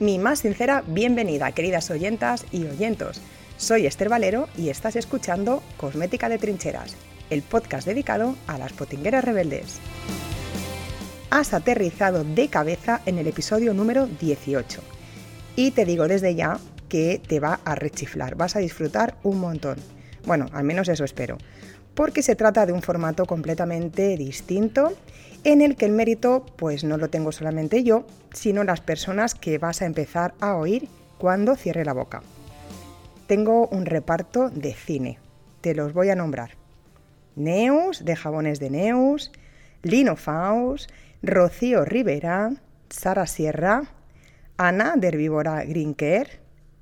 Mi más sincera bienvenida, queridas oyentas y oyentos. Soy Esther Valero y estás escuchando Cosmética de Trincheras, el podcast dedicado a las potingueras rebeldes. Has aterrizado de cabeza en el episodio número 18 y te digo desde ya que te va a rechiflar, vas a disfrutar un montón. Bueno, al menos eso espero, porque se trata de un formato completamente distinto en el que el mérito pues no lo tengo solamente yo, sino las personas que vas a empezar a oír cuando cierre la boca. Tengo un reparto de cine, te los voy a nombrar. Neus, de jabones de Neus, Lino Faus, Rocío Rivera, Sara Sierra, Ana de Herbívora Green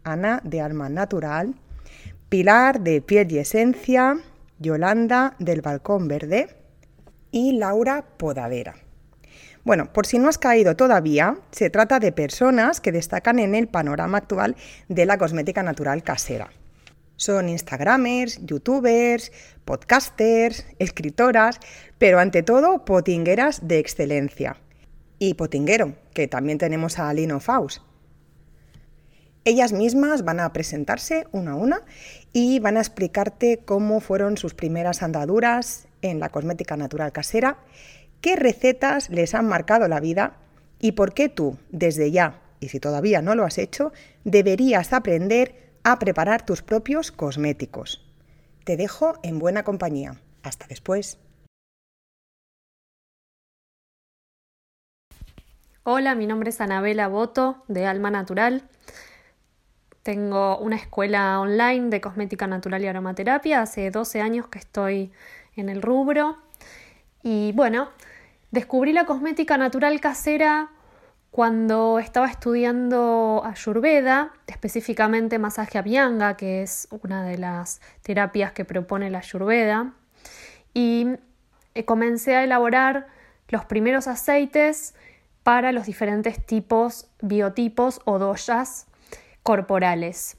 Ana de Alma Natural, Pilar de Piel y Esencia, Yolanda del Balcón Verde, y Laura Podadera. Bueno, por si no has caído todavía, se trata de personas que destacan en el panorama actual de la cosmética natural casera. Son Instagramers, youtubers, podcasters, escritoras, pero ante todo potingueras de excelencia. Y potinguero, que también tenemos a Lino Faust. Ellas mismas van a presentarse una a una y van a explicarte cómo fueron sus primeras andaduras en la cosmética natural casera, qué recetas les han marcado la vida y por qué tú, desde ya, y si todavía no lo has hecho, deberías aprender a preparar tus propios cosméticos. Te dejo en buena compañía. Hasta después. Hola, mi nombre es Anabela Boto de Alma Natural. Tengo una escuela online de cosmética natural y aromaterapia. Hace 12 años que estoy en el rubro. Y bueno, descubrí la cosmética natural casera cuando estaba estudiando Ayurveda, específicamente masaje Abhyanga, que es una de las terapias que propone la Ayurveda. Y eh, comencé a elaborar los primeros aceites para los diferentes tipos, biotipos o doyas corporales.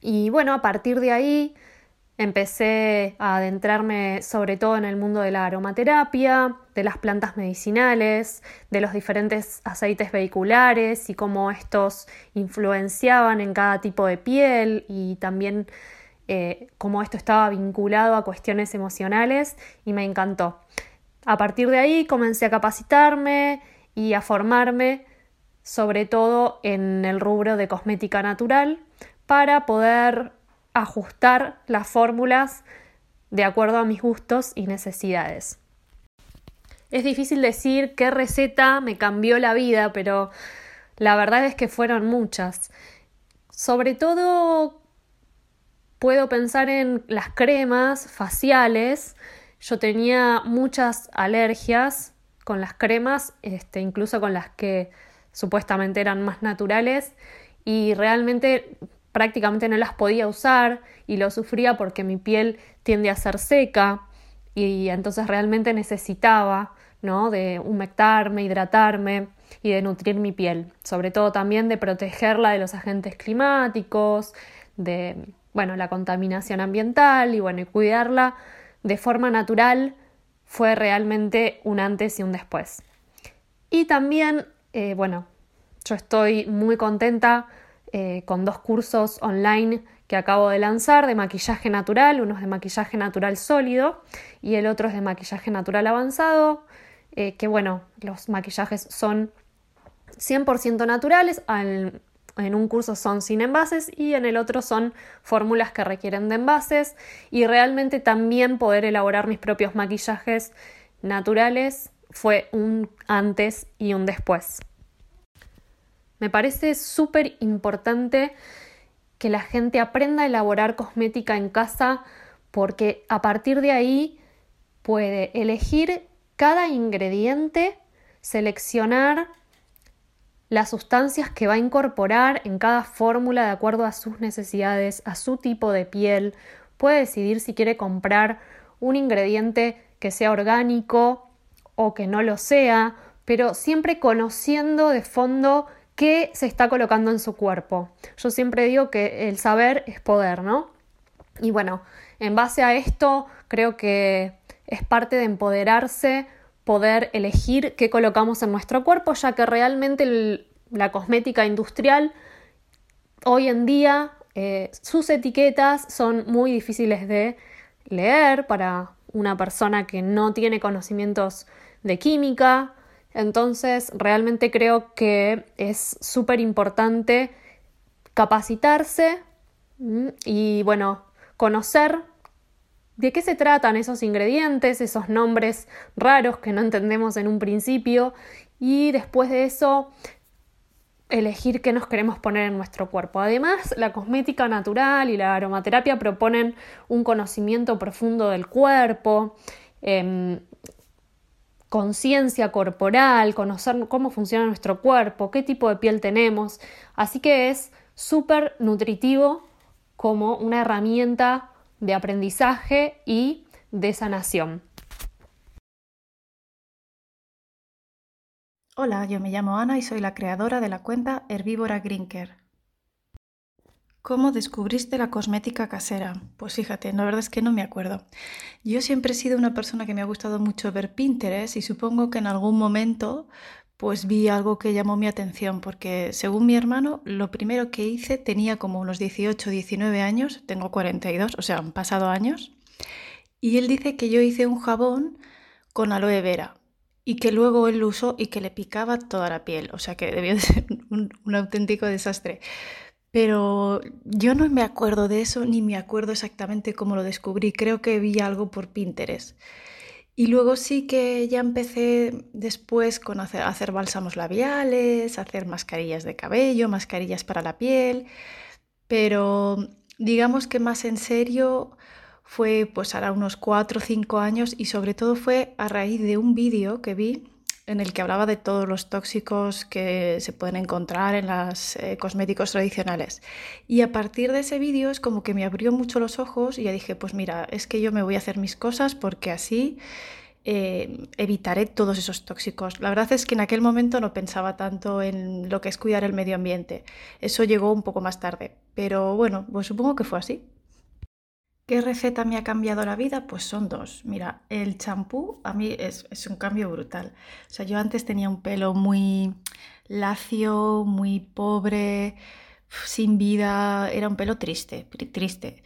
Y bueno, a partir de ahí empecé a adentrarme sobre todo en el mundo de la aromaterapia, de las plantas medicinales, de los diferentes aceites vehiculares y cómo estos influenciaban en cada tipo de piel y también eh, cómo esto estaba vinculado a cuestiones emocionales y me encantó. A partir de ahí comencé a capacitarme y a formarme sobre todo en el rubro de cosmética natural, para poder ajustar las fórmulas de acuerdo a mis gustos y necesidades. Es difícil decir qué receta me cambió la vida, pero la verdad es que fueron muchas. Sobre todo puedo pensar en las cremas faciales. Yo tenía muchas alergias con las cremas, este, incluso con las que supuestamente eran más naturales y realmente prácticamente no las podía usar y lo sufría porque mi piel tiende a ser seca y entonces realmente necesitaba ¿no? de humectarme, hidratarme y de nutrir mi piel, sobre todo también de protegerla de los agentes climáticos, de bueno, la contaminación ambiental y bueno, y cuidarla de forma natural fue realmente un antes y un después. Y también eh, bueno, yo estoy muy contenta eh, con dos cursos online que acabo de lanzar de maquillaje natural, uno es de maquillaje natural sólido y el otro es de maquillaje natural avanzado, eh, que bueno, los maquillajes son 100% naturales, en un curso son sin envases y en el otro son fórmulas que requieren de envases y realmente también poder elaborar mis propios maquillajes naturales fue un antes y un después. Me parece súper importante que la gente aprenda a elaborar cosmética en casa porque a partir de ahí puede elegir cada ingrediente, seleccionar las sustancias que va a incorporar en cada fórmula de acuerdo a sus necesidades, a su tipo de piel, puede decidir si quiere comprar un ingrediente que sea orgánico o que no lo sea, pero siempre conociendo de fondo qué se está colocando en su cuerpo. Yo siempre digo que el saber es poder, ¿no? Y bueno, en base a esto creo que es parte de empoderarse, poder elegir qué colocamos en nuestro cuerpo, ya que realmente la cosmética industrial, hoy en día eh, sus etiquetas son muy difíciles de leer para una persona que no tiene conocimientos de química. Entonces, realmente creo que es súper importante capacitarse y, bueno, conocer de qué se tratan esos ingredientes, esos nombres raros que no entendemos en un principio y después de eso elegir qué nos queremos poner en nuestro cuerpo. Además, la cosmética natural y la aromaterapia proponen un conocimiento profundo del cuerpo, em, conciencia corporal, conocer cómo funciona nuestro cuerpo, qué tipo de piel tenemos. Así que es súper nutritivo como una herramienta de aprendizaje y de sanación. Hola, yo me llamo Ana y soy la creadora de la cuenta Herbívora Grinker. ¿Cómo descubriste la cosmética casera? Pues fíjate, la verdad es que no me acuerdo. Yo siempre he sido una persona que me ha gustado mucho ver Pinterest y supongo que en algún momento pues vi algo que llamó mi atención porque según mi hermano lo primero que hice tenía como unos 18, 19 años, tengo 42, o sea, han pasado años, y él dice que yo hice un jabón con aloe vera y que luego él lo usó y que le picaba toda la piel, o sea que debió de ser un, auténtico desastre. Pero yo no me acuerdo de eso ni me acuerdo exactamente cómo lo descubrí, creo que vi algo por Pinterest. Y luego sí que ya empecé después con hacer, bálsamos labiales, hacer mascarillas de cabello, mascarillas para la piel, pero digamos que más en serio fue pues hará unos 4 o 5 años y sobre todo fue a raíz de un vídeo que vi en el que hablaba de todos los tóxicos que se pueden encontrar en los eh, cosméticos tradicionales. Y a partir de ese vídeo es como que me abrió mucho los ojos y ya dije, pues mira, es que yo me voy a hacer mis cosas porque así eh, evitaré todos esos tóxicos. La verdad es que en aquel momento no pensaba tanto en lo que es cuidar el medio ambiente. Eso llegó un poco más tarde. Pero bueno, pues supongo que fue así. ¿Qué receta me ha cambiado la vida? Pues son dos. Mira, el champú a mí es, un cambio brutal. O sea, yo antes tenía un pelo muy lacio, muy pobre, sin vida, era un pelo triste, triste.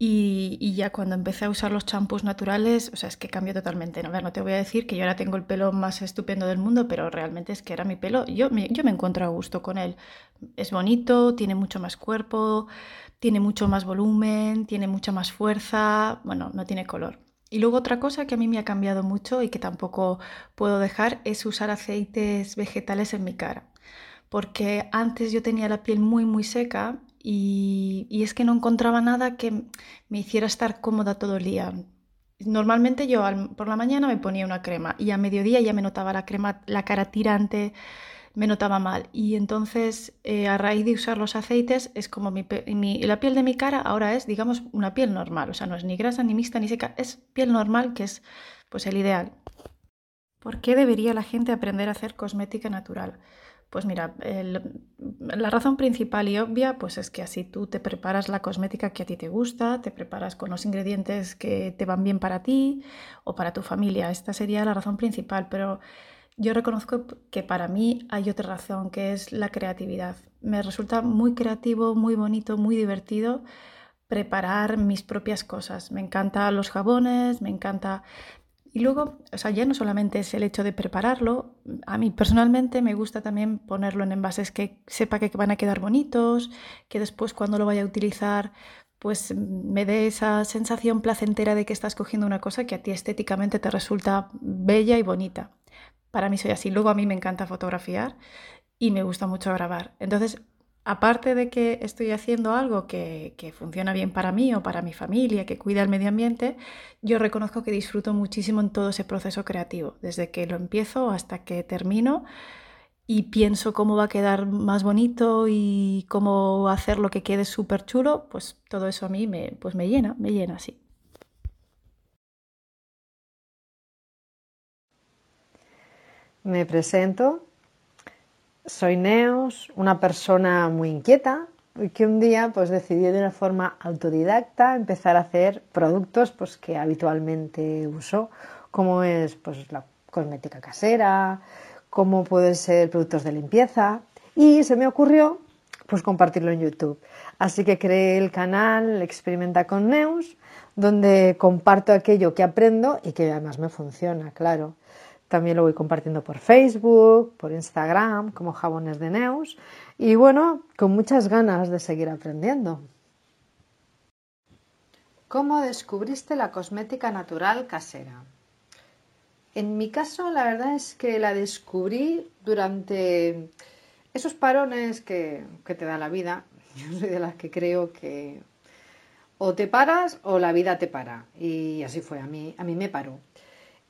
Y, ya cuando empecé a usar los champús naturales, o sea, es que cambió totalmente. A no te voy a decir que yo ahora tengo el pelo más estupendo del mundo, pero realmente es que era mi pelo, yo yo me encuentro a gusto con él. Es bonito, tiene mucho más cuerpo, tiene mucho más volumen, tiene mucha más fuerza, bueno, no tiene color. Y luego otra cosa que a mí me ha cambiado mucho y que tampoco puedo dejar es usar aceites vegetales en mi cara. Porque antes yo tenía la piel muy muy seca y, es que no encontraba nada que me hiciera estar cómoda todo el día. Normalmente yo por la mañana me ponía una crema y a mediodía ya me notaba la crema, la cara tirante, me notaba mal. Y entonces, eh, a raíz de usar los aceites, es como mi, la piel de mi cara ahora es, digamos, una piel normal. O sea, no es ni grasa, ni mixta, ni seca. Es piel normal, que es pues el ideal. ¿Por qué debería la gente aprender a hacer cosmética natural? Pues mira, la razón principal y obvia pues es que así tú te preparas la cosmética que a ti te gusta, te preparas con los ingredientes que te van bien para ti o para tu familia. Esta sería la razón principal, pero yo reconozco que para mí hay otra razón, que es la creatividad. Me resulta muy creativo, muy bonito, muy divertido preparar mis propias cosas. Me encantan los jabones, me encanta... Y luego, o sea, ya no solamente es el hecho de prepararlo, a mí personalmente me gusta también ponerlo en envases que sepa que van a quedar bonitos, que después cuando lo vaya a utilizar pues me dé esa sensación placentera de que estás cogiendo una cosa que a ti estéticamente te resulta bella y bonita para mí soy así. Luego a mí me encanta fotografiar y me gusta mucho grabar. Entonces, aparte de que estoy haciendo algo que, funciona bien para mí o para mi familia, que cuida el medio ambiente, yo reconozco que disfruto muchísimo en todo ese proceso creativo, desde que lo empiezo hasta que termino y pienso cómo va a quedar más bonito y cómo hacer lo que quede súper chulo, pues todo eso a mí me, pues me llena, me llena, así. Me presento. Soy Neos, una persona muy inquieta que un día pues decidí de una forma autodidacta empezar a hacer productos pues que habitualmente uso, como es pues la cosmética casera, como pueden ser productos de limpieza Y se me ocurrió pues compartirlo en YouTube. Así que creé el canal Experimenta con Neus, donde comparto aquello que aprendo y que además me funciona, claro. También lo voy compartiendo por Facebook, por Instagram, como jabones de Neus. Y bueno, con muchas ganas de seguir aprendiendo. ¿Cómo descubriste la cosmética natural casera? En mi caso, la verdad es que la descubrí durante esos parones que, que te da la vida. Yo soy de las que creo que o te paras o la vida te para. Y así fue, a mí, a mí me paró.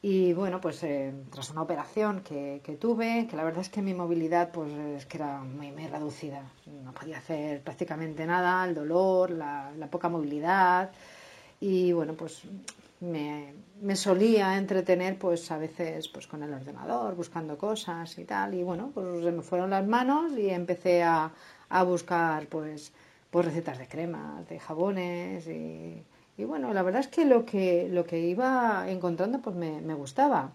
Y bueno, pues eh, tras una operación que, tuve, que la verdad es que mi movilidad pues es que era muy, reducida. No podía hacer prácticamente nada, el dolor, la, poca movilidad. Y bueno, pues me, solía entretener pues a veces pues con el ordenador, buscando cosas y tal. Y bueno, pues se me fueron las manos y empecé a, a buscar pues, pues recetas de cremas, de jabones y y bueno, la verdad es que lo que, lo que iba encontrando pues me, gustaba.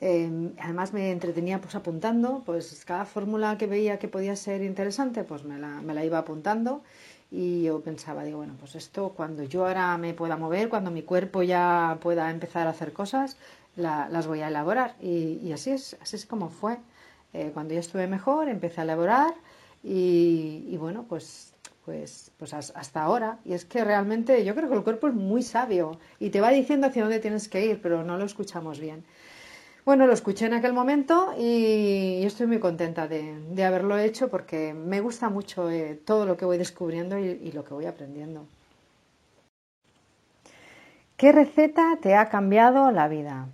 Em, además me entretenía pues apuntando, pues cada fórmula que veía que podía ser interesante, pues me la, me la iba apuntando y yo pensaba, digo, bueno, pues esto cuando yo ahora me pueda mover, cuando mi cuerpo ya pueda empezar a hacer cosas, las voy a elaborar. Y, así, es, así es como fue. Eh, cuando ya estuve mejor, empecé a elaborar y, y bueno, pues pues, pues hasta ahora. Y es que realmente yo creo que el cuerpo es muy sabio y te va diciendo hacia dónde tienes que ir, pero no lo escuchamos bien. Bueno, lo escuché en aquel momento y estoy muy contenta de, haberlo hecho porque me gusta mucho eh, todo lo que voy descubriendo y, lo que voy aprendiendo. ¿Qué receta te ha cambiado la vida?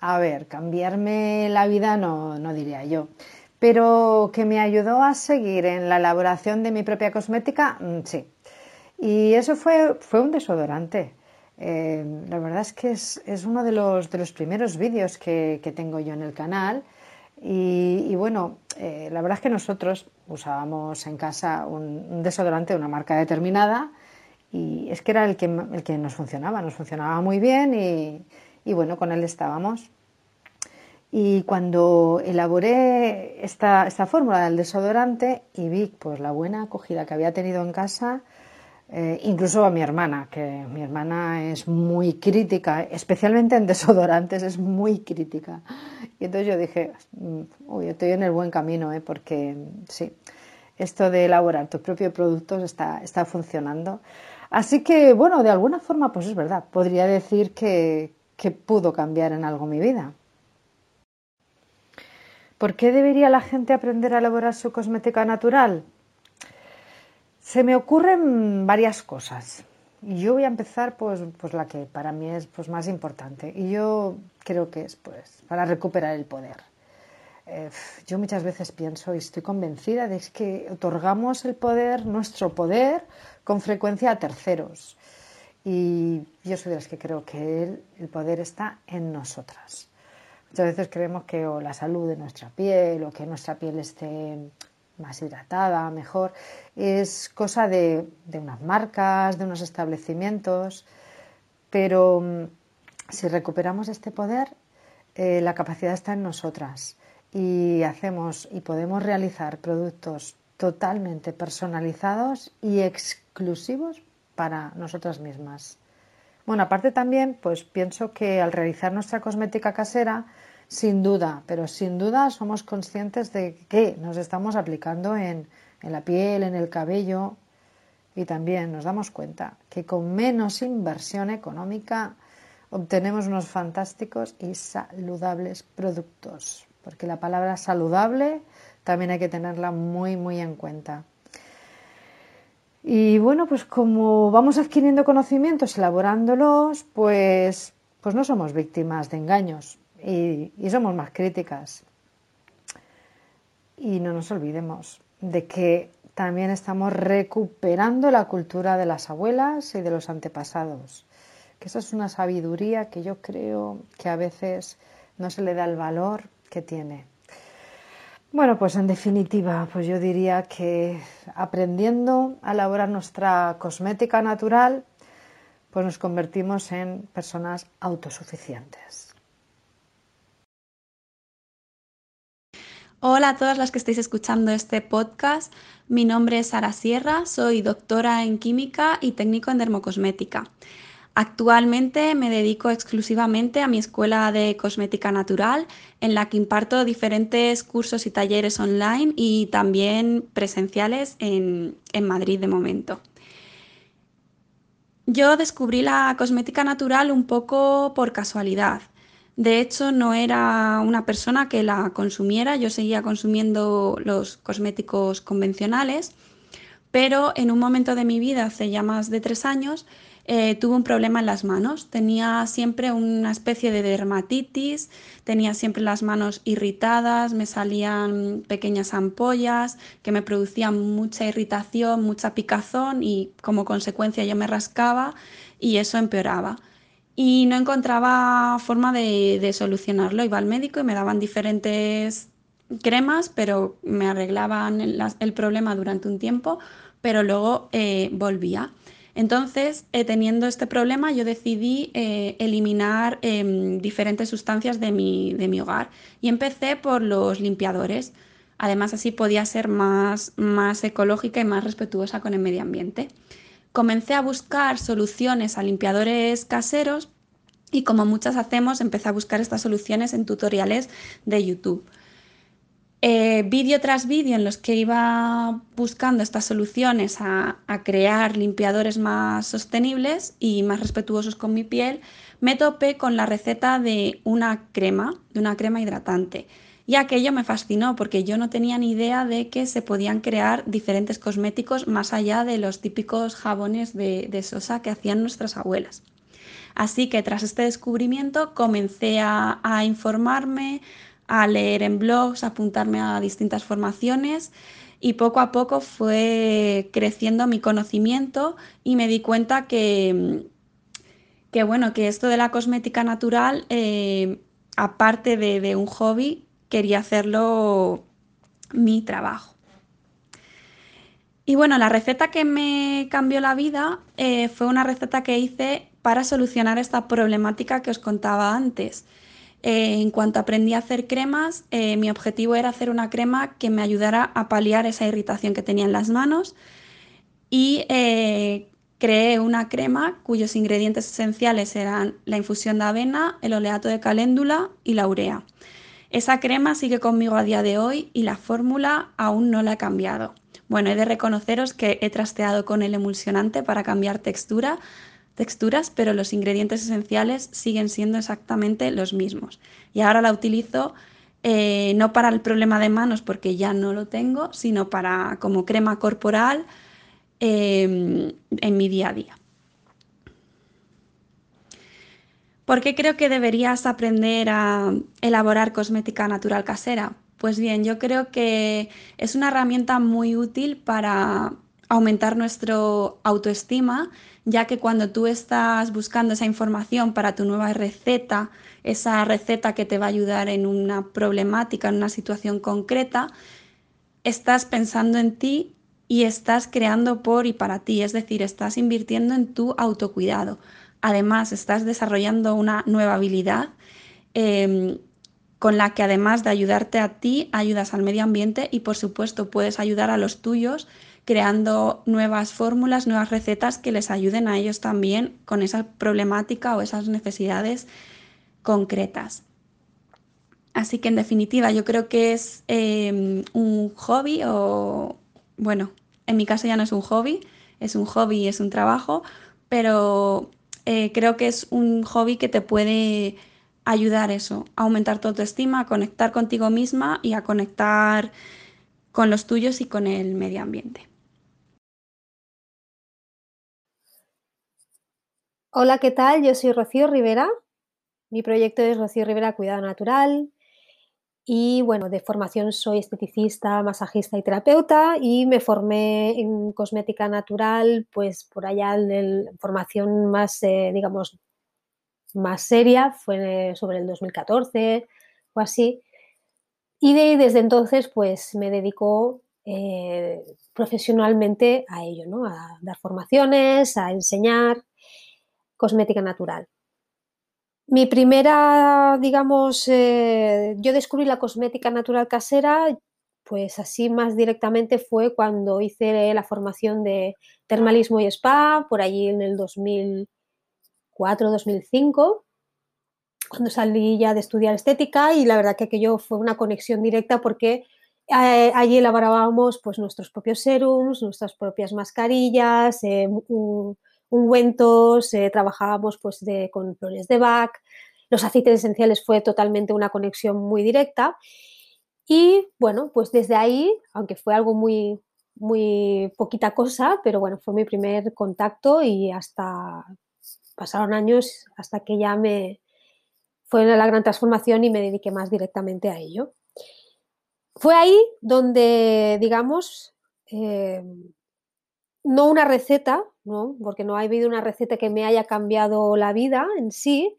A ver, cambiarme la vida no, no diría yo pero que me ayudó a seguir en la elaboración de mi propia cosmética, mm, sí. Y eso fue, fue un desodorante. Eh, la verdad es que es, uno de los, de los primeros vídeos que, tengo yo en el canal. Y, bueno, eh, la verdad es que nosotros usábamos en casa un, desodorante de una marca determinada y es que era el que, el que nos funcionaba, nos funcionaba muy bien y, y bueno, con él estábamos. Y cuando elaboré esta, fórmula del desodorante y vi pues, la buena acogida que había tenido en casa, eh, incluso a mi hermana, que mi hermana es muy crítica, especialmente en desodorantes, es muy crítica. Y entonces yo dije, mm, uy, estoy en el buen camino, ¿eh? porque sí, esto de elaborar tus propios productos está, está funcionando. Así que, bueno, de alguna forma, pues es verdad, podría decir que, que pudo cambiar en algo mi vida. ¿Por qué debería la gente aprender a elaborar su cosmética natural? Se me ocurren varias cosas. Y yo voy a empezar pues, pues la que para mí es pues, más importante. Y yo creo que es pues, para recuperar el poder. Eh, yo muchas veces pienso y estoy convencida de que otorgamos el poder, nuestro poder, con frecuencia a terceros. Y yo soy de las que creo que el poder está en nosotras. Muchas veces creemos que o la salud de nuestra piel o que nuestra piel esté más hidratada, mejor, es cosa de, unas marcas, de unos establecimientos, pero mm, si recuperamos este poder, eh, la capacidad está en nosotras y hacemos y podemos realizar productos totalmente personalizados y exclusivos para nosotras mismas. Bueno, aparte también, pues pienso que al realizar nuestra cosmética casera, sin duda, pero sin duda somos conscientes de que nos estamos aplicando en, en la piel, en el cabello y también nos damos cuenta que con menos inversión económica obtenemos unos fantásticos y saludables productos, porque la palabra saludable también hay que tenerla muy, muy en cuenta. Y bueno, pues como vamos adquiriendo conocimientos, elaborándolos, pues, pues no somos víctimas de engaños y, somos más críticas. Y no nos olvidemos de que también estamos recuperando la cultura de las abuelas y de los antepasados. Que esa es una sabiduría que yo creo que a veces no se le da el valor que tiene. Bueno, pues en definitiva, pues yo diría que aprendiendo a elaborar nuestra cosmética natural, pues nos convertimos en personas autosuficientes. Hola a todas las que estáis escuchando este podcast. Mi nombre es Sara Sierra, soy doctora en química y técnico en dermocosmética. Actualmente me dedico exclusivamente a mi escuela de cosmética natural, en la que imparto diferentes cursos y talleres online y también presenciales en, en Madrid de momento. Yo descubrí la cosmética natural un poco por casualidad. De hecho, no era una persona que la consumiera, yo seguía consumiendo los cosméticos convencionales, pero en un momento de mi vida, hace ya más de tres años, eh, tuve un problema en las manos. Tenía siempre una especie de dermatitis, tenía siempre las manos irritadas, me salían pequeñas ampollas que me producían mucha irritación, mucha picazón y como consecuencia yo me rascaba y eso empeoraba y no encontraba forma de, solucionarlo. Iba al médico y me daban diferentes cremas, pero me arreglaban el, problema durante un tiempo, pero luego eh, volvía. Entonces, eh, teniendo este problema, yo decidí eh, eliminar em, diferentes sustancias de mi, de mi, hogar y empecé por los limpiadores. Además, así podía ser más, más ecológica y más respetuosa con el medio ambiente comencé a buscar soluciones a limpiadores caseros y como muchas hacemos, empecé a buscar estas soluciones en tutoriales de YouTube. Eh, vídeo tras vídeo en los que iba buscando estas soluciones a, crear limpiadores más sostenibles y más respetuosos con mi piel, me topé con la receta de una crema, de una crema hidratante. Y aquello me fascinó porque yo no tenía ni idea de que se podían crear diferentes cosméticos más allá de los típicos jabones de, sosa que hacían nuestras abuelas. Así que tras este descubrimiento comencé a informarme, a leer en blogs, a apuntarme a distintas formaciones y poco a poco fue creciendo mi conocimiento y me di cuenta que, que bueno, que esto de la cosmética natural, eh, aparte de, un hobby, quería hacerlo mi trabajo. Y bueno, la receta que me cambió la vida eh, fue una receta que hice para solucionar esta problemática que os contaba antes. Eh, en cuanto aprendí a hacer cremas, eh, mi objetivo era hacer una crema que me ayudara a paliar esa irritación que tenía en las manos y creé una crema cuyos ingredientes esenciales eran la infusión de avena, el oleato de caléndula y la urea. Esa crema sigue conmigo a día de hoy y la fórmula aún no la he cambiado. Bueno, he de reconoceros que he trasteado con el emulsionante para cambiar textura, texturas, pero los ingredientes esenciales siguen siendo exactamente los mismos. Y ahora la utilizo eh, no para el problema de manos porque ya no lo tengo, sino para como crema corporal eh, en mi día a día. ¿Por qué creo que deberías aprender a elaborar cosmética natural casera? Pues bien, yo creo que es una herramienta muy útil para aumentar nuestro autoestima, ya que cuando tú estás buscando esa información para tu nueva receta, esa receta que te va a ayudar en una problemática, en una situación concreta, estás pensando en ti y estás creando por y para ti, es decir, estás invirtiendo en tu autocuidado. Además, estás desarrollando una nueva habilidad em, con la que además de ayudarte a ti, ayudas al medio ambiente y por supuesto puedes ayudar a los tuyos creando nuevas fórmulas, nuevas recetas que les ayuden a ellos también con esa problemática o esas necesidades concretas. Así que en definitiva yo creo que es em, un hobby o, bueno, en mi caso ya no es un hobby, es un hobby y es un trabajo, pero eh, creo que es un hobby que te puede ayudar eso, a aumentar tu autoestima, a conectar contigo misma y a conectar con los tuyos y con el medio ambiente. Hola, ¿qué tal? Yo soy Rocío Rivera. Mi proyecto es Rocío Rivera Cuidado Natural. Y bueno, de formación soy esteticista, masajista y terapeuta y me formé en cosmética natural, pues por allá en formación más, eh, digamos, más seria, fue sobre el 2014 o así. Y desde entonces, pues me dedico eh, profesionalmente a ello, ¿no? A dar formaciones, a enseñar cosmética natural. Mi primera, digamos, eh, yo descubrí la cosmética natural casera, pues así más directamente fue cuando hice la formación de termalismo y spa, por allí en el 2004-2005, cuando salí ya de estudiar estética y la verdad que aquello fue una conexión directa porque eh, allí elaborábamos pues nuestros propios serums, nuestras propias mascarillas, eh, ungüentos, eh, trabajábamos pues de, con flores de Bach, los aceites esenciales fue totalmente una conexión muy directa y bueno, pues desde ahí, aunque fue algo muy, muy poquita cosa, pero bueno, fue mi primer contacto y hasta pasaron años hasta que ya me fue la gran transformación y me dediqué más directamente a ello. Fue ahí donde, digamos, eh, no una receta, ¿no? porque no ha habido una receta que me haya cambiado la vida en sí.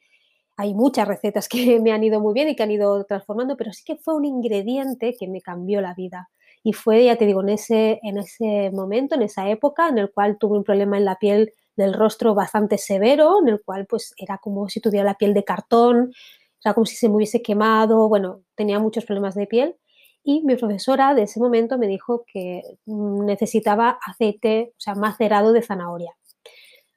Hay muchas recetas que me han ido muy bien y que han ido transformando, pero sí que fue un ingrediente que me cambió la vida. Y fue, ya te digo, en ese, en ese momento, en esa época, en el cual tuve un problema en la piel del rostro bastante severo, en el cual pues era como si tuviera la piel de cartón, era como si se me hubiese quemado, bueno, tenía muchos problemas de piel y mi profesora de ese momento me dijo que necesitaba aceite, o sea, macerado de zanahoria.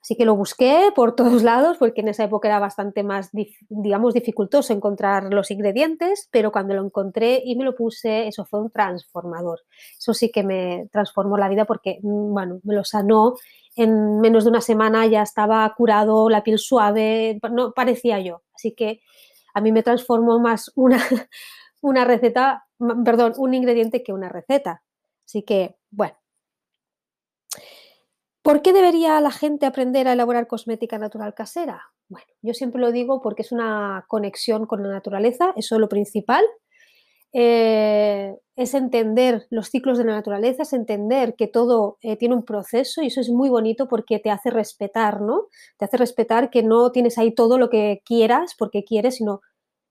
Así que lo busqué por todos lados porque en esa época era bastante más, digamos, dificultoso encontrar los ingredientes, pero cuando lo encontré y me lo puse, eso fue un transformador. Eso sí que me transformó la vida porque, mm, bueno, me lo sanó. En menos de una semana ya estaba curado, la piel suave, no parecía yo. Así que a mí me transformó más una, una receta perdón, un ingrediente que una receta. Así que, bueno. ¿Por qué debería la gente aprender a elaborar cosmética natural casera? Bueno, yo siempre lo digo porque es una conexión con la naturaleza, eso es lo principal. Eh, es entender los ciclos de la naturaleza, es entender que todo eh, tiene un proceso y eso es muy bonito porque te hace respetar, ¿no? Te hace respetar que no tienes ahí todo lo que quieras porque quieres, sino,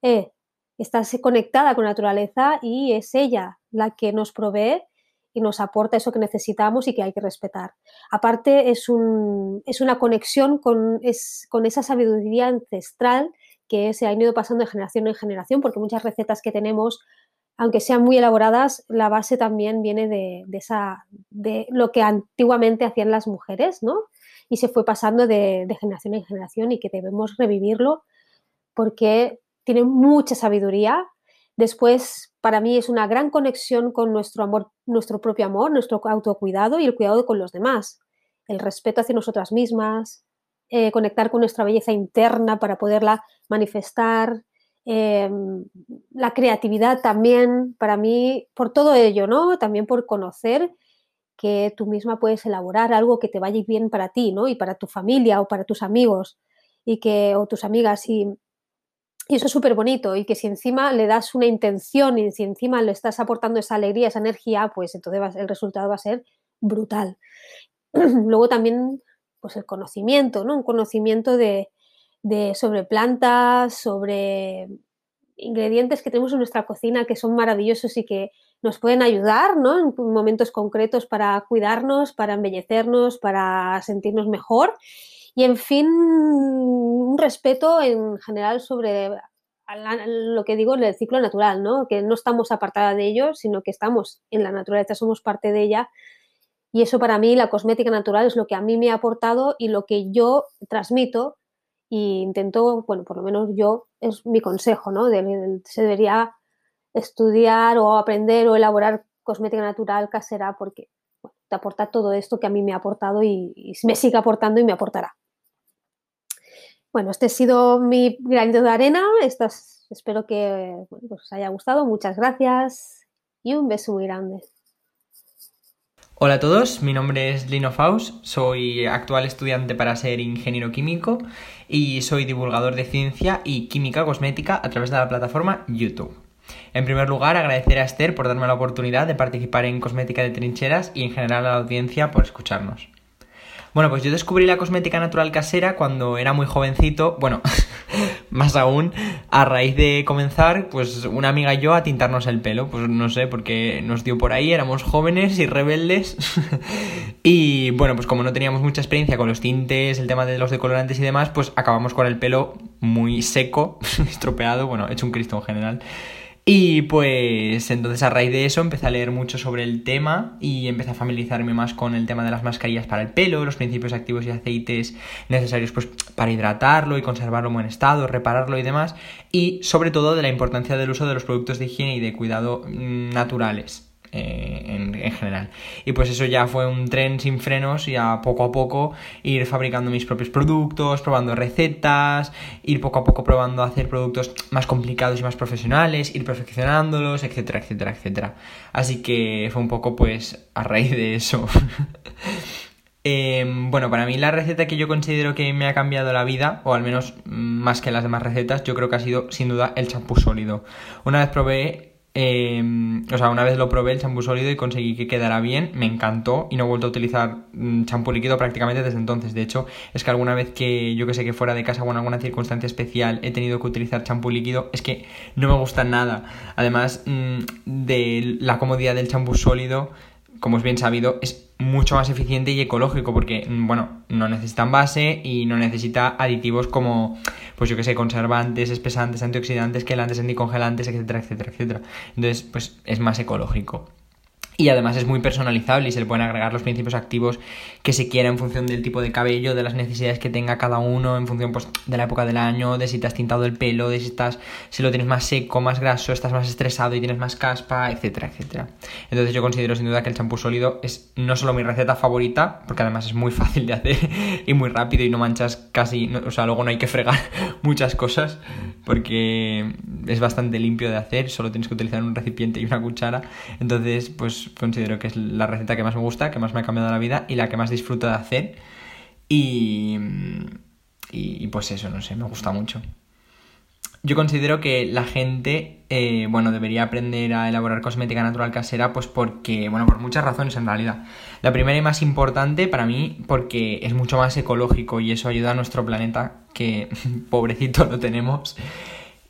eh, estás conectada con la naturaleza y es ella la que nos provee y nos aporta eso que necesitamos y que hay que respetar. Aparte, es, un, es una conexión con, es, con esa sabiduría ancestral que se ha ido pasando de generación en generación, porque muchas recetas que tenemos, aunque sean muy elaboradas, la base también viene de, de esa, de lo que antiguamente hacían las mujeres, ¿no? Y se fue pasando de, de generación en generación y que debemos revivirlo porque tiene mucha sabiduría. Después, para mí es una gran conexión con nuestro amor, nuestro propio amor, nuestro autocuidado y el cuidado con los demás. El respeto hacia nosotras mismas, eh, conectar con nuestra belleza interna para poderla manifestar, em, la creatividad también, para mí, por todo ello, ¿no? También por conocer que tú misma puedes elaborar algo que te vaya bien para ti, ¿no? Y para tu familia o para tus amigos y que, o tus amigas. Y y eso es súper bonito y que si encima le das una intención y si encima le estás aportando esa alegría, esa energía, pues entonces el resultado va a ser brutal. Luego también, pues el conocimiento, ¿no? Un conocimiento de, sobre plantas, sobre ingredientes que tenemos en nuestra cocina que son maravillosos y que nos pueden ayudar, ¿no? En momentos concretos para cuidarnos, para embellecernos, para sentirnos mejor y en fin, un respeto en general sobre lo que digo en el ciclo natural, ¿no? Que no estamos apartada de ello, sino que estamos en la naturaleza, somos parte de ella. Y eso para mí, la cosmética natural, es lo que a mí me ha aportado y lo que yo transmito e intento, bueno, por lo menos yo, es mi consejo, ¿no? se debería estudiar o aprender o elaborar cosmética natural casera porque te aporta todo esto que a mí me ha aportado y me sigue aportando y me aportará. Bueno, este ha sido mi granito de arena. espero que pues os haya gustado. Muchas gracias y un beso muy grande. Hola a todos, mi nombre es Lino Faust, soy actual estudiante para ser ingeniero químico y soy divulgador de ciencia y química cosmética a través de la plataforma YouTube. En primer lugar, agradecer a Esther por darme la oportunidad de participar en Cosmética de Trincheras y en general a la audiencia por escucharnos. Bueno, pues yo descubrí la cosmética natural casera cuando era muy jovencito, bueno, más aún, a raíz de comenzar, pues una amiga y yo a tintarnos el pelo, pues no sé, porque nos dio por ahí, éramos jóvenes y rebeldes, y bueno, pues como no teníamos mucha experiencia con los tintes, el tema de los decolorantes y demás, pues acabamos con el pelo muy seco, estropeado, bueno, hecho un cristo en general. Y pues entonces a raíz de eso empecé a leer mucho sobre el tema y empecé a familiarizarme más con el tema de las mascarillas para el pelo, los principios activos y aceites necesarios pues para hidratarlo y conservarlo en buen estado, repararlo y demás, y sobre todo de la importancia del uso de los productos de higiene y de cuidado mm, naturales. Eh, en, general. Y pues eso ya fue un tren sin frenos y a poco a poco ir fabricando mis propios productos, probando recetas, ir poco a poco probando a hacer productos más complicados y más profesionales, ir perfeccionándolos, etcétera, etcétera, etcétera. Así que fue un poco pues a raíz de eso. Em, bueno, para mí la receta que yo considero que me ha cambiado la vida, o al menos más que las demás recetas, yo creo que ha sido sin duda el champú sólido. Una vez probé Em, o sea, una vez lo probé el champú sólido y conseguí que quedara bien, me encantó y no he vuelto a utilizar mm, champú líquido prácticamente desde entonces. De hecho, es que alguna vez que yo que sé que fuera de casa o en alguna circunstancia especial he tenido que utilizar champú líquido, es que no me gusta nada. Además mm, de la comodidad del champú sólido, como es bien sabido, es mucho más eficiente y ecológico porque, mm, bueno, no necesitan base y no necesita aditivos como, pues yo que sé, conservantes, espesantes, antioxidantes, quelantes, anticongelantes, etcétera, etcétera, etcétera. Entonces, pues es más ecológico. Y además es muy personalizable y se le pueden agregar los principios activos que se quiera en función del tipo de cabello, de las necesidades que tenga cada uno, en función pues, de la época del año, de si te has tintado el pelo, de si estás, si lo tienes más seco, más graso, estás más estresado y tienes más caspa, etcétera, etcétera. Entonces yo considero sin duda que el champú sólido es no solo mi receta favorita, porque además es muy fácil de hacer y muy rápido y no manchas casi, o sea, luego no hay que fregar muchas cosas porque es bastante limpio de hacer, solo tienes que utilizar un recipiente y una cuchara. Entonces, pues considero que es la receta que más me gusta, que más me ha cambiado la vida y la que más disfruto de hacer. Y, y, pues eso, no sé, me gusta mucho. Yo considero que la gente, eh, bueno, debería aprender a elaborar cosmética natural casera, pues porque, bueno, por muchas razones en realidad. La primera y más importante para mí, porque es mucho más ecológico y eso ayuda a nuestro planeta, que pobrecito lo tenemos.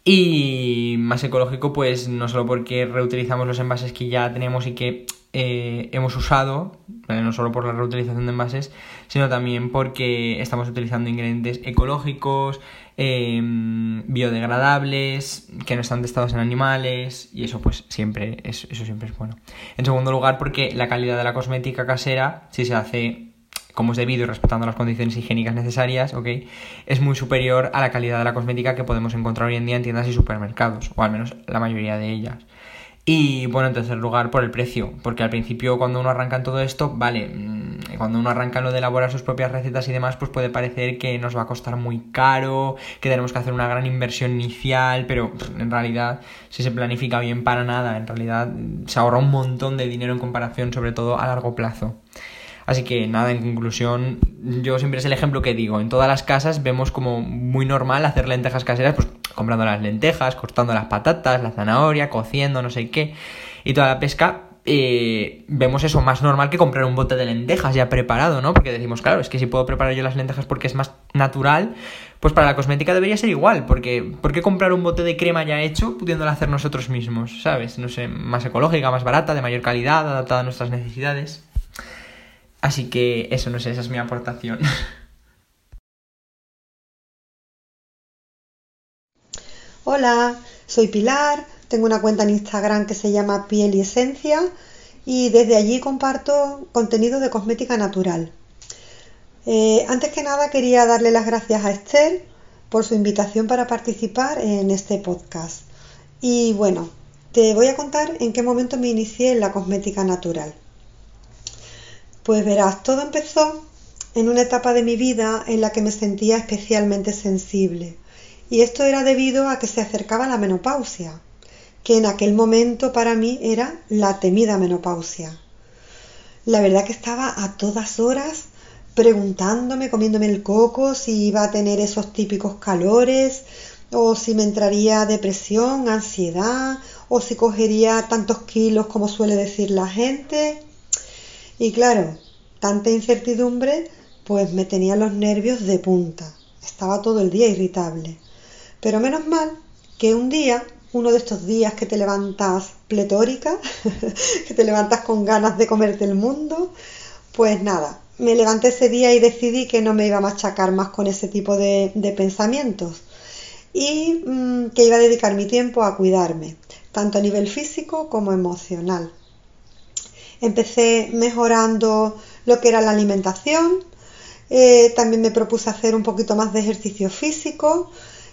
Y más ecológico, pues no solo porque reutilizamos los envases que ya tenemos y que eh, hemos usado, no solo por la reutilización de envases, sino también porque estamos utilizando ingredientes ecológicos, em, biodegradables, que no están testados en animales, y eso pues siempre, eso siempre es bueno. En segundo lugar, porque la calidad de la cosmética casera, si se hace como es debido y respetando las condiciones higiénicas necesarias, ¿ok? Es muy superior a la calidad de la cosmética que podemos encontrar hoy en día en tiendas y supermercados, o al menos la mayoría de ellas. Y bueno, en tercer lugar, por el precio, porque al principio cuando uno arranca en todo esto, vale, mm, cuando uno arranca en lo de elaborar sus propias recetas y demás, pues puede parecer que nos va a costar muy caro, que tenemos que hacer una gran inversión inicial, pero en realidad, si se planifica bien para nada, en realidad se ahorra un montón de dinero en comparación, sobre todo a largo plazo. Así que nada, en conclusión, yo siempre es el ejemplo que digo. En todas las casas vemos como muy normal hacer lentejas caseras, pues comprando las lentejas, cortando las patatas, la zanahoria, cociendo, no sé qué, y toda la pesca. Eh, vemos eso más normal que comprar un bote de lentejas ya preparado, ¿no? Porque decimos, claro, es que si puedo preparar yo las lentejas porque es más natural, pues para la cosmética debería ser igual, porque ¿por qué comprar un bote de crema ya hecho pudiéndola hacer nosotros mismos, ¿sabes? No sé, más ecológica, más barata, de mayor calidad, adaptada a nuestras necesidades. Así que eso, no sé, esa es mi aportación. Hola, soy Pilar, tengo una cuenta en Instagram que se llama Piel y Esencia y desde allí comparto contenido de cosmética natural. Eh, antes que nada quería darle las gracias a Esther por su invitación para participar en este podcast. Y bueno, te voy a contar en qué momento me inicié en la cosmética natural. Pues verás, todo empezó en una etapa de mi vida en la que me sentía especialmente sensible. Y esto era debido a que se acercaba la menopausia, que en aquel momento para mí era la temida menopausia. La verdad que estaba a todas horas preguntándome, comiéndome el coco, si iba a tener esos típicos calores, o si me entraría depresión, ansiedad, o si cogería tantos kilos como suele decir la gente. Y claro, tanta incertidumbre pues me tenía los nervios de punta. Estaba todo el día irritable. Pero menos mal que un día, uno de estos días que te levantas pletórica, que te levantas con ganas de comerte el mundo, pues nada, me levanté ese día y decidí que no me iba a machacar más con ese tipo de, pensamientos y mm, que iba a dedicar mi tiempo a cuidarme, tanto a nivel físico como emocional. Empecé mejorando lo que era la alimentación, eh, también me propuse hacer un poquito más de ejercicio físico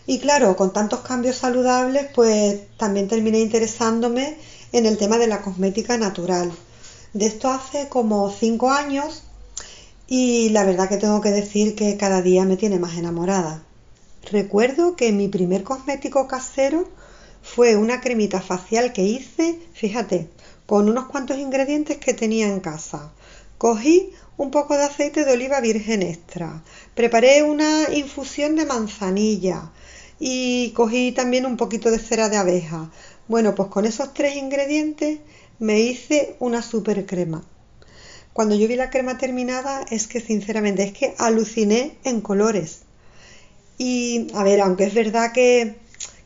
y claro, con tantos cambios saludables, pues también terminé interesándome en el tema de la cosmética natural. De esto hace como cinco años y la verdad que tengo que decir que cada día me tiene más enamorada. Recuerdo que mi primer cosmético casero fue una cremita facial que hice, fíjate, con unos cuantos ingredientes que tenía en casa. Cogí un poco de aceite de oliva virgen extra, preparé una infusión de manzanilla y cogí también un poquito de cera de abeja. Bueno, pues con esos tres ingredientes me hice una super crema. Cuando yo vi la crema terminada es que sinceramente es que aluciné en colores. Y a ver, aunque es verdad que,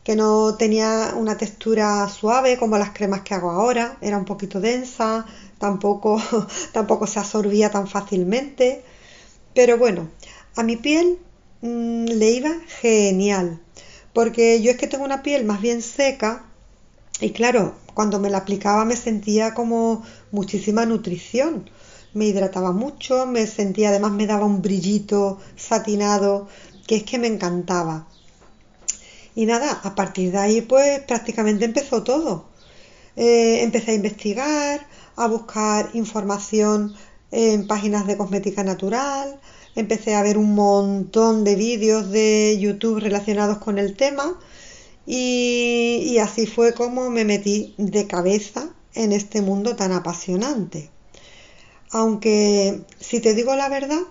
que no tenía una textura suave como las cremas que hago ahora, era un poquito densa, tampoco, tampoco se absorbía tan fácilmente. Pero bueno, a mi piel mm, le iba genial, porque yo es que tengo una piel más bien seca y claro, cuando me la aplicaba me sentía como muchísima nutrición me hidrataba mucho, me sentía, además me daba un brillito satinado, que es que me encantaba. Y nada, a partir de ahí pues prácticamente empezó todo. Eh, empecé a investigar, a buscar información en páginas de cosmética natural, empecé a ver un montón de vídeos de YouTube relacionados con el tema y, y así fue como me metí de cabeza en este mundo tan apasionante. Aunque, si te digo la verdad,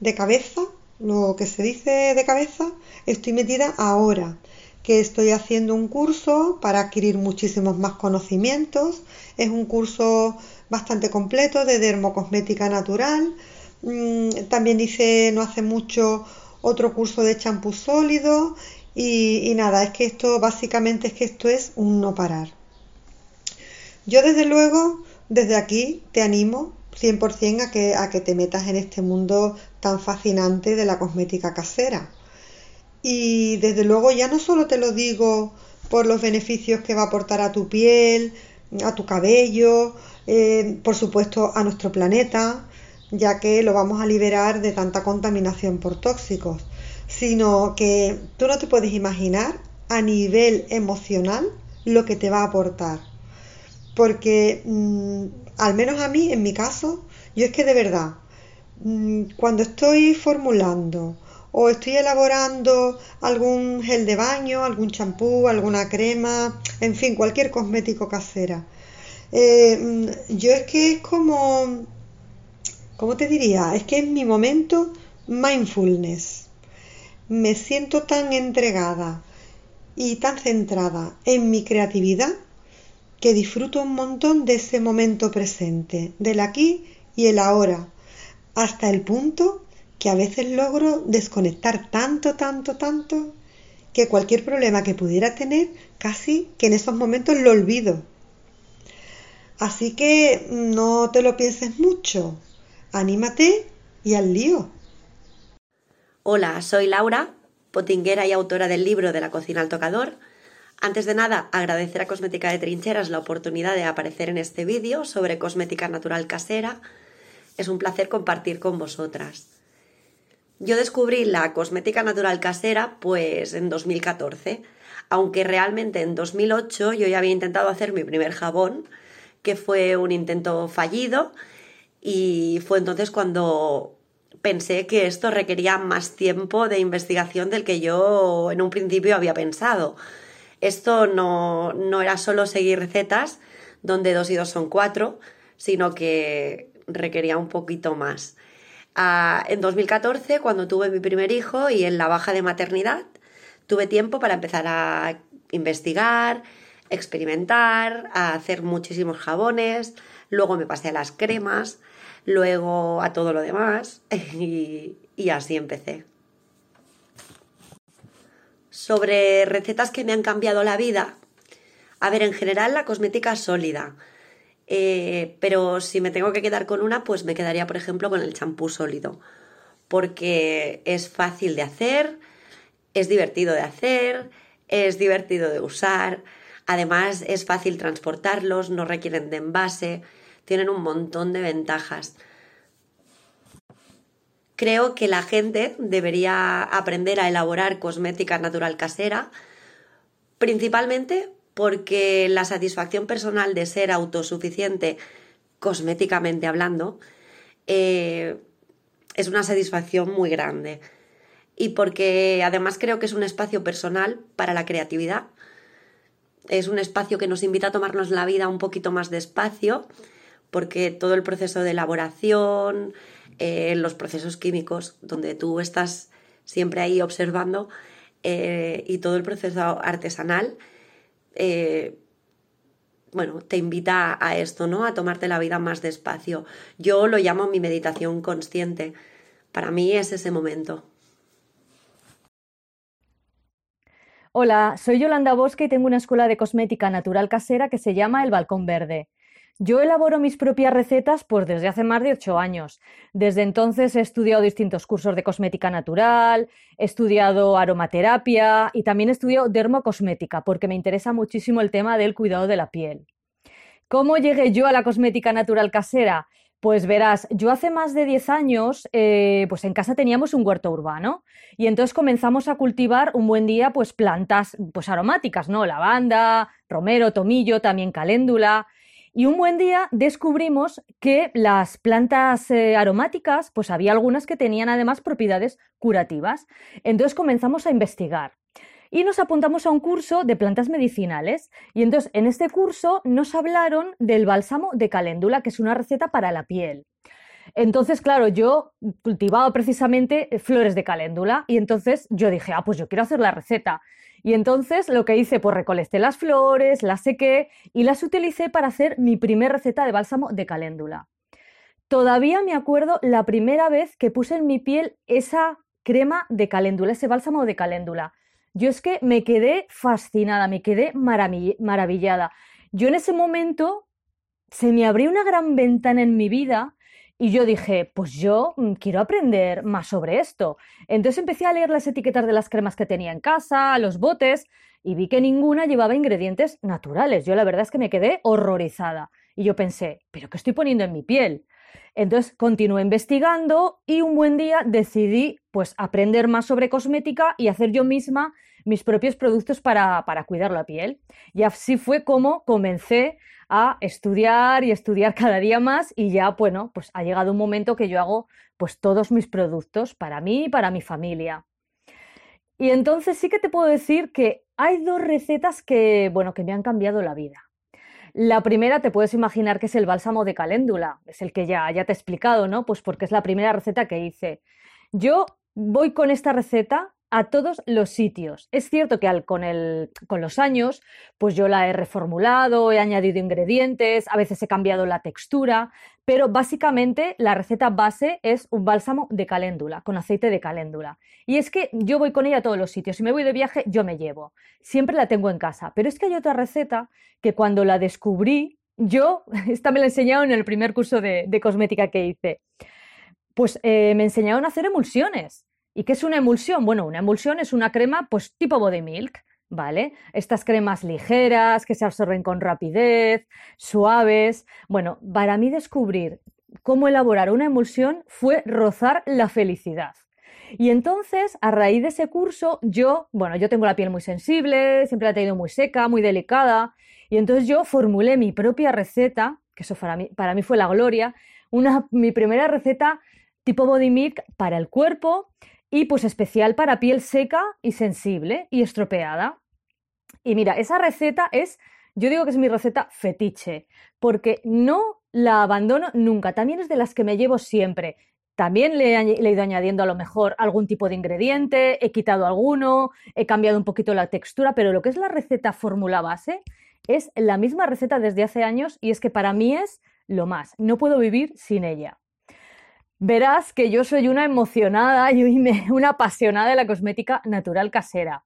de cabeza, lo que se dice de cabeza, estoy metida ahora, que estoy haciendo un curso para adquirir muchísimos más conocimientos. Es un curso bastante completo de dermocosmética natural. Mm, también hice no hace mucho otro curso de champú sólido y, y nada, es que esto básicamente es que esto es un no parar. Yo desde luego, desde aquí te animo 100% a que, a que te metas en este mundo tan fascinante de la cosmética casera. Y desde luego ya no solo te lo digo por los beneficios que va a aportar a tu piel, a tu cabello, eh, por supuesto a nuestro planeta, ya que lo vamos a liberar de tanta contaminación por tóxicos, sino que tú no te puedes imaginar a nivel emocional lo que te va a aportar. Porque mm, al menos a mí, en mi caso, yo es que de verdad, mm, cuando estoy formulando o estoy elaborando algún gel de baño, algún champú, alguna crema, en fin, cualquier cosmético casera, eh, mm, yo es que es como, ¿cómo te diría? Es que es mi momento mindfulness. Me siento tan entregada y tan centrada en mi creatividad que disfruto un montón de ese momento presente, del aquí y el ahora, hasta el punto que a veces logro desconectar tanto, tanto, tanto, que cualquier problema que pudiera tener, casi que en esos momentos lo olvido. Así que no te lo pienses mucho, anímate y al lío. Hola, soy Laura, potinguera y autora del libro de la cocina al tocador antes de nada, agradecer a Cosmética de Trincheras la oportunidad de aparecer en este vídeo sobre cosmética natural casera. Es un placer compartir con vosotras. Yo descubrí la cosmética natural casera pues en 2014, aunque realmente en 2008 yo ya había intentado hacer mi primer jabón, que fue un intento fallido y fue entonces cuando pensé que esto requería más tiempo de investigación del que yo en un principio había pensado esto no, era solo seguir recetas donde dos y dos son cuatro, sino que requería un poquito más. En 2014, cuando tuve mi primer hijo y en la baja de maternidad, tuve tiempo para empezar a investigar, experimentar, a hacer muchísimos jabones, luego me pasé a las cremas, luego a todo lo demás y, y así empecé. Sobre recetas que me han cambiado la vida. A ver, en general la cosmética sólida. Eh, pero si me tengo que quedar con una, pues me quedaría, por ejemplo, con el champú sólido. Porque es fácil de hacer, es divertido de hacer, es divertido de usar. Además, es fácil transportarlos, no requieren de envase, tienen un montón de ventajas. Creo que la gente debería aprender a elaborar cosmética natural casera, principalmente porque la satisfacción personal de ser autosuficiente cosméticamente hablando eh, es una satisfacción muy grande. Y porque además creo que es un espacio personal para la creatividad. Es un espacio que nos invita a tomarnos la vida un poquito más despacio, porque todo el proceso de elaboración, eh, los procesos químicos, donde tú estás siempre ahí observando, eh, y todo el proceso artesanal, eh, bueno, te invita a esto, ¿no? A tomarte la vida más despacio. Yo lo llamo mi meditación consciente. Para mí es ese momento. Hola, soy Yolanda Bosque y tengo una escuela de cosmética natural casera que se llama El Balcón Verde. Yo elaboro mis propias recetas pues desde hace más de ocho años. Desde entonces he estudiado distintos cursos de cosmética natural, he estudiado aromaterapia y también he estudiado dermocosmética porque me interesa muchísimo el tema del cuidado de la piel. ¿Cómo llegué yo a la cosmética natural casera? Pues verás, yo hace más de 10 años, eh, pues en casa teníamos un huerto urbano y entonces comenzamos a cultivar un buen día pues plantas pues aromáticas, ¿no? Lavanda, romero, tomillo, también caléndula. Y un buen día descubrimos que las plantas eh, aromáticas, pues había algunas que tenían además propiedades curativas. Entonces comenzamos a investigar y nos apuntamos a un curso de plantas medicinales. Y entonces en este curso nos hablaron del bálsamo de caléndula, que es una receta para la piel. Entonces, claro, yo cultivaba precisamente flores de caléndula y entonces yo dije, ah, pues yo quiero hacer la receta. Y entonces lo que hice, pues recolecté las flores, las sequé y las utilicé para hacer mi primer receta de bálsamo de caléndula. Todavía me acuerdo la primera vez que puse en mi piel esa crema de caléndula, ese bálsamo de caléndula. Yo es que me quedé fascinada, me quedé maravillada. Yo en ese momento se me abrió una gran ventana en mi vida y yo dije, pues yo mm, quiero aprender más sobre esto. Entonces empecé a leer las etiquetas de las cremas que tenía en casa, los botes, y vi que ninguna llevaba ingredientes naturales. Yo la verdad es que me quedé horrorizada. Y yo pensé, ¿pero qué estoy poniendo en mi piel? Entonces continué investigando y un buen día decidí pues aprender más sobre cosmética y hacer yo misma mis propios productos para, para cuidar la piel. Y así fue como comencé a estudiar y estudiar cada día más y ya, bueno, pues ha llegado un momento que yo hago pues todos mis productos para mí y para mi familia. Y entonces sí que te puedo decir que hay dos recetas que, bueno, que me han cambiado la vida. La primera te puedes imaginar que es el bálsamo de caléndula, es el que ya, ya te he explicado, ¿no? Pues porque es la primera receta que hice. Yo voy con esta receta a todos los sitios. Es cierto que al, con, con los años, pues yo la he reformulado, he añadido ingredientes, a veces he cambiado la textura, pero básicamente la receta base es un bálsamo de caléndula, con aceite de caléndula. Y es que yo voy con ella a todos los sitios. Si me voy de viaje, yo me llevo. Siempre la tengo en casa. Pero es que hay otra receta que cuando la descubrí, yo, esta me la enseñaron en el primer curso de, cosmética que hice, pues eh, me enseñaron a hacer emulsiones. ¿Y qué es una emulsión? Bueno, una emulsión es una crema pues tipo body milk, ¿vale? Estas cremas ligeras que se absorben con rapidez, suaves. Bueno, para mí descubrir cómo elaborar una emulsión fue rozar la felicidad. Y entonces, a raíz de ese curso, yo, bueno, yo tengo la piel muy sensible, siempre la he tenido muy seca, muy delicada, y entonces yo formulé mi propia receta, que eso para mí, para mí fue la gloria, una, mi primera receta tipo body milk para el cuerpo y pues especial para piel seca y sensible y estropeada. Y mira, esa receta es, yo digo que es mi receta fetiche, porque no la abandono nunca, también es de las que me llevo siempre. También le he, le he, ido añadiendo a lo mejor algún tipo de ingrediente, he quitado alguno, he cambiado un poquito la textura, pero lo que es la receta fórmula base es la misma receta desde hace años y es que para mí es lo más, no puedo vivir sin ella. Verás que yo soy una emocionada y una apasionada de la cosmética natural casera.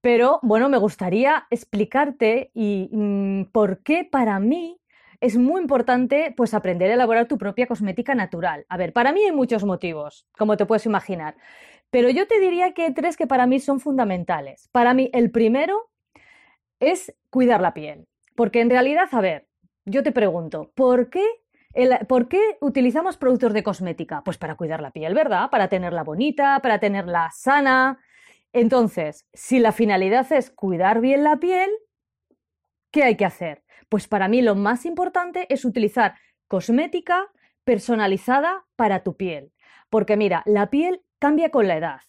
Pero bueno, me gustaría explicarte y mm, por qué para mí es muy importante pues aprender a elaborar tu propia cosmética natural. A ver, para mí hay muchos motivos, como te puedes imaginar, pero yo te diría que hay tres que para mí son fundamentales. Para mí el primero es cuidar la piel, porque en realidad, a ver, yo te pregunto, ¿por qué ¿Por qué utilizamos productos de cosmética? Pues para cuidar la piel, ¿verdad? Para tenerla bonita, para tenerla sana. Entonces, si la finalidad es cuidar bien la piel, ¿qué hay que hacer? Pues para mí lo más importante es utilizar cosmética personalizada para tu piel. Porque mira, la piel cambia con la edad.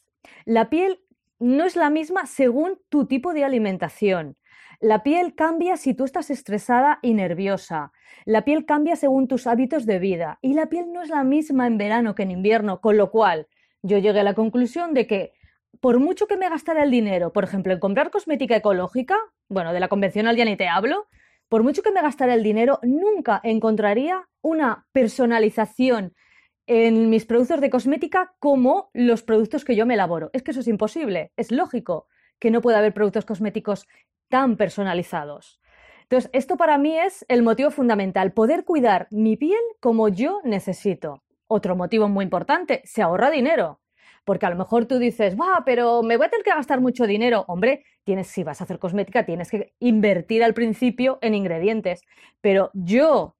La piel no es la misma según tu tipo de alimentación. La piel cambia si tú estás estresada y nerviosa. La piel cambia según tus hábitos de vida. Y la piel no es la misma en verano que en invierno, con lo cual yo llegué a la conclusión de que por mucho que me gastara el dinero, por ejemplo, en comprar cosmética ecológica, bueno, de la convencional ya ni te hablo, por mucho que me gastara el dinero, nunca encontraría una personalización en mis productos de cosmética como los productos que yo me elaboro. Es que eso es imposible, es lógico que no pueda haber productos cosméticos tan personalizados. Entonces, esto para mí es el motivo fundamental, poder cuidar mi piel como yo necesito. Otro motivo muy importante, se ahorra dinero. Porque a lo mejor tú dices, va, pero me voy a tener que gastar mucho dinero. Hombre, tienes, si vas a hacer cosmética, tienes que invertir al principio en ingredientes. Pero yo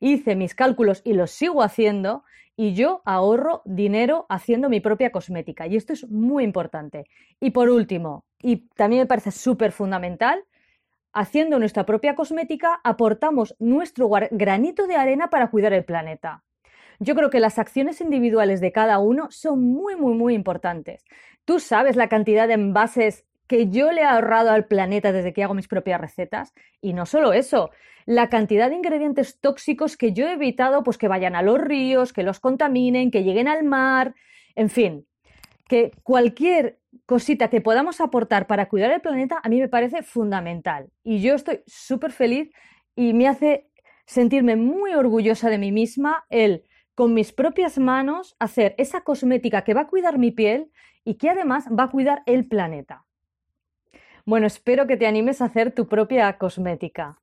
hice mis cálculos y los sigo haciendo y yo ahorro dinero haciendo mi propia cosmética. Y esto es muy importante. Y por último, y también me parece súper fundamental, haciendo nuestra propia cosmética aportamos nuestro granito de arena para cuidar el planeta. Yo creo que las acciones individuales de cada uno son muy, muy, muy importantes. Tú sabes la cantidad de envases que yo le he ahorrado al planeta desde que hago mis propias recetas. Y no solo eso, la cantidad de ingredientes tóxicos que yo he evitado, pues que vayan a los ríos, que los contaminen, que lleguen al mar, en fin, que cualquier cosita que podamos aportar para cuidar el planeta a mí me parece fundamental. Y yo estoy súper feliz y me hace sentirme muy orgullosa de mí misma el con mis propias manos hacer esa cosmética que va a cuidar mi piel y que además va a cuidar el planeta. Bueno, espero que te animes a hacer tu propia cosmética.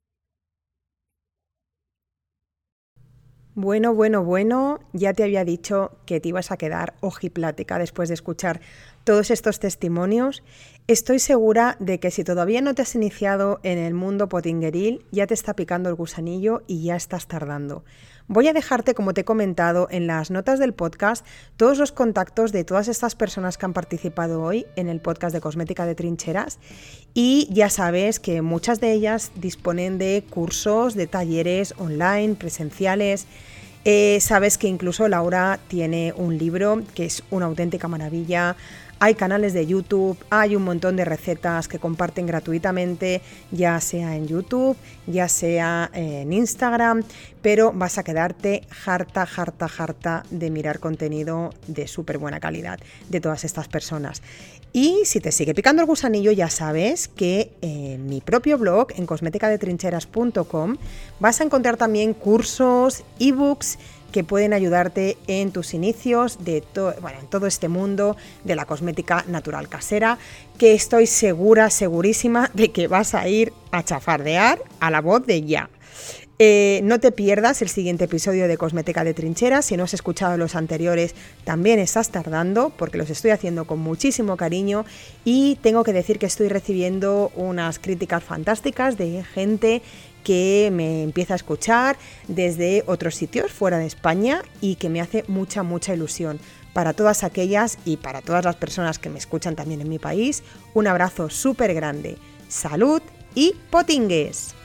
Bueno, bueno, bueno, ya te había dicho que te ibas a quedar ojiplática después de escuchar todos estos testimonios. Estoy segura de que si todavía no te has iniciado en el mundo potingueril, ya te está picando el gusanillo y ya estás tardando. Voy a dejarte, como te he comentado, en las notas del podcast todos los contactos de todas estas personas que han participado hoy en el podcast de Cosmética de Trincheras y ya sabes que muchas de ellas disponen de cursos, de talleres online, presenciales. Eh, sabes que incluso Laura tiene un libro que es una auténtica maravilla hay canales de YouTube, hay un montón de recetas que comparten gratuitamente, ya sea en YouTube, ya sea en Instagram, pero vas a quedarte harta, harta, harta de mirar contenido de súper buena calidad de todas estas personas. Y si te sigue picando el gusanillo, ya sabes que en mi propio blog, en cosméticadetrincheras.com, vas a encontrar también cursos, ebooks, que pueden ayudarte en tus inicios de bueno, en todo este mundo de la cosmética natural casera, que estoy segura, segurísima de que vas a ir a chafardear a la voz de ya. Eh, no te pierdas el siguiente episodio de Cosmética de Trincheras. Si no has escuchado los anteriores, también estás tardando porque los estoy haciendo con muchísimo cariño y tengo que decir que estoy recibiendo unas críticas fantásticas de gente que me empieza a escuchar desde otros sitios fuera de España y que me hace mucha, mucha ilusión. Para todas aquellas y para todas las personas que me escuchan también en mi país, un abrazo súper grande. Salud y potingues.